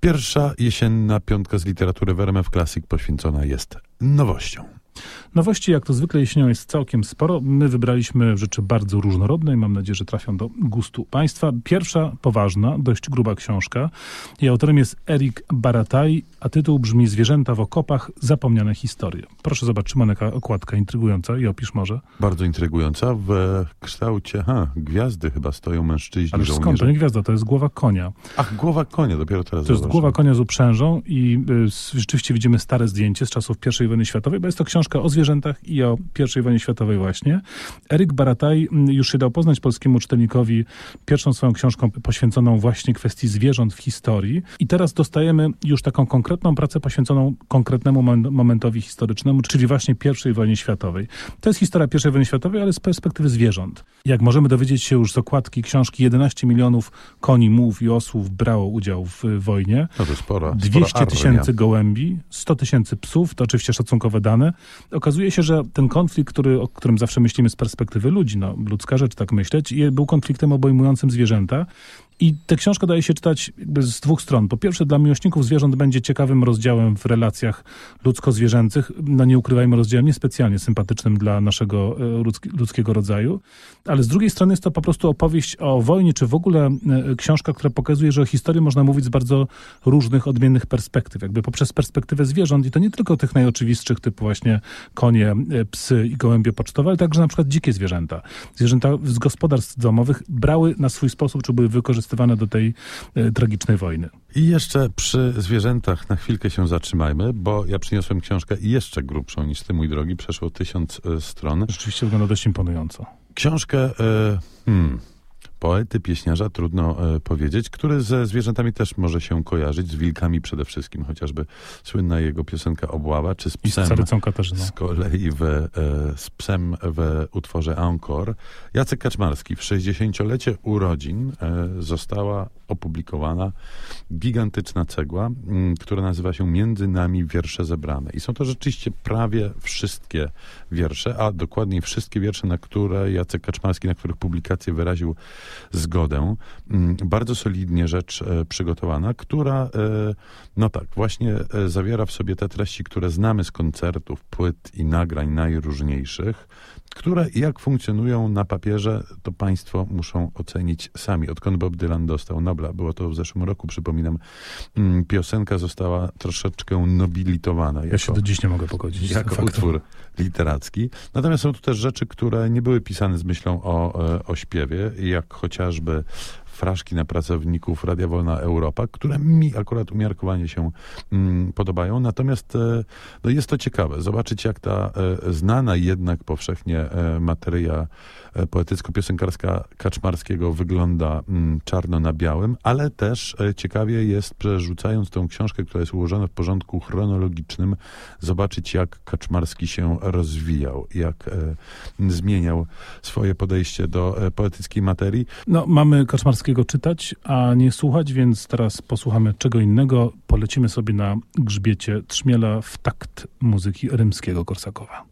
Pierwsza jesienna piątka z literatury w RMF Classic poświęcona jest nowością. Nowości, jak to zwykle jesienią, jest całkiem sporo. My wybraliśmy rzeczy bardzo różnorodne i mam nadzieję, że trafią do gustu Państwa. Pierwsza, poważna, dość gruba książka. Jej autorem jest Erik Barataj, a tytuł brzmi Zwierzęta w okopach, zapomniane historie. Proszę zobaczymy, jaka okładka intrygująca i opisz może. Bardzo intrygująca. W kształcie ha, gwiazdy chyba stoją mężczyźni, Ale skąd? To nie gwiazda, to jest głowa konia. Ach, głowa konia, dopiero teraz To jest głowa konia z uprzężą i y, rzeczywiście widzimy stare zdjęcie z czasów I wojny światowej, bo jest to książka o zwierzętach i o I wojnie światowej właśnie. Eryk Barataj mm, już się dał poznać polskiemu czytelnikowi pierwszą swoją książką poświęconą właśnie kwestii zwierząt w historii. I teraz dostajemy już taką konkretną pracę poświęconą konkretnemu momentowi historycznemu, czyli właśnie I wojnie światowej. To jest historia I wojny światowej, ale z perspektywy zwierząt. Jak możemy dowiedzieć się już z okładki książki, 11 milionów koni, mułów i osłów brało udział w wojnie. To sporo. 200 tysięcy gołębi, 100 tysięcy psów, to oczywiście szacunkowe dane. Okazuje się, że ten konflikt, który, o którym zawsze myślimy z perspektywy ludzi, no ludzka rzecz tak myśleć, był konfliktem obejmującym zwierzęta. I tę książkę daje się czytać z dwóch stron. Po pierwsze, dla miłośników zwierząt będzie ciekawym rozdziałem w relacjach ludzko-zwierzęcych. No nie ukrywajmy, rozdziałem niespecjalnie sympatycznym dla naszego e, ludzkiego rodzaju. Ale z drugiej strony jest to po prostu opowieść o wojnie, czy w ogóle e, książka, która pokazuje, że o historii można mówić z bardzo różnych, odmiennych perspektyw. Jakby poprzez perspektywę zwierząt i to nie tylko tych najoczywistszych, typu właśnie konie, e, psy i gołębie pocztowe, ale także na przykład dzikie zwierzęta. Zwierzęta z gospodarstw domowych brały na swój sposób, czy były wykorzystywane wykorzystywane do tej e, tragicznej wojny. I jeszcze przy zwierzętach na chwilkę się zatrzymajmy, bo ja przyniosłem książkę jeszcze grubszą niż ty, mój drogi, przeszło tysiąc e, stron. Rzeczywiście wygląda dość imponująco. Książkę, e, hmm, poety, pieśniarza, trudno e, powiedzieć, który ze zwierzętami też może się kojarzyć, z wilkami przede wszystkim, chociażby słynna jego piosenka Obława, czy z psem. I z Katarzyną. Z kolei w, e, z psem w utworze Encore. Jacek Kaczmarski w 60-lecie urodzin e, została opublikowana gigantyczna cegła, która nazywa się Między nami wiersze zebrane. I są to rzeczywiście prawie wszystkie wiersze, a dokładniej wszystkie wiersze, na które Jacek Kaczmarski, na których publikację wyraził zgodę. Mm, bardzo solidnie rzecz e, przygotowana, która, e, no tak, właśnie e, zawiera w sobie te treści, które znamy z koncertów, płyt i nagrań najróżniejszych, które jak funkcjonują na papierze, to państwo muszą ocenić sami. Odkąd Bob Dylan dostał Nobla, było to w zeszłym roku, przypominam, mm, piosenka została troszeczkę nobilitowana. Jako, ja się do dziś nie mogę pogodzić. Jako utwór literacki. Natomiast są tu też rzeczy, które nie były pisane z myślą o, o śpiewie, jak chociażby fraszki na pracowników Radia Wolna Europa, które mi akurat umiarkowanie się mm, podobają. Natomiast e, no jest to ciekawe, zobaczyć jak ta e, znana jednak powszechnie e, materia poetycko-piosenkarska Kaczmarskiego wygląda mm, czarno na białym, ale też ciekawie jest, przerzucając tą książkę, która jest ułożona w porządku chronologicznym, zobaczyć jak Kaczmarski się rozwijał, jak zmieniał swoje podejście do poetyckiej materii. No, mamy Kaczmarskiego czytać, a nie słuchać, więc teraz posłuchamy czego innego. Polecimy sobie na grzbiecie trzmiela w takt muzyki rymskiego Korsakowa.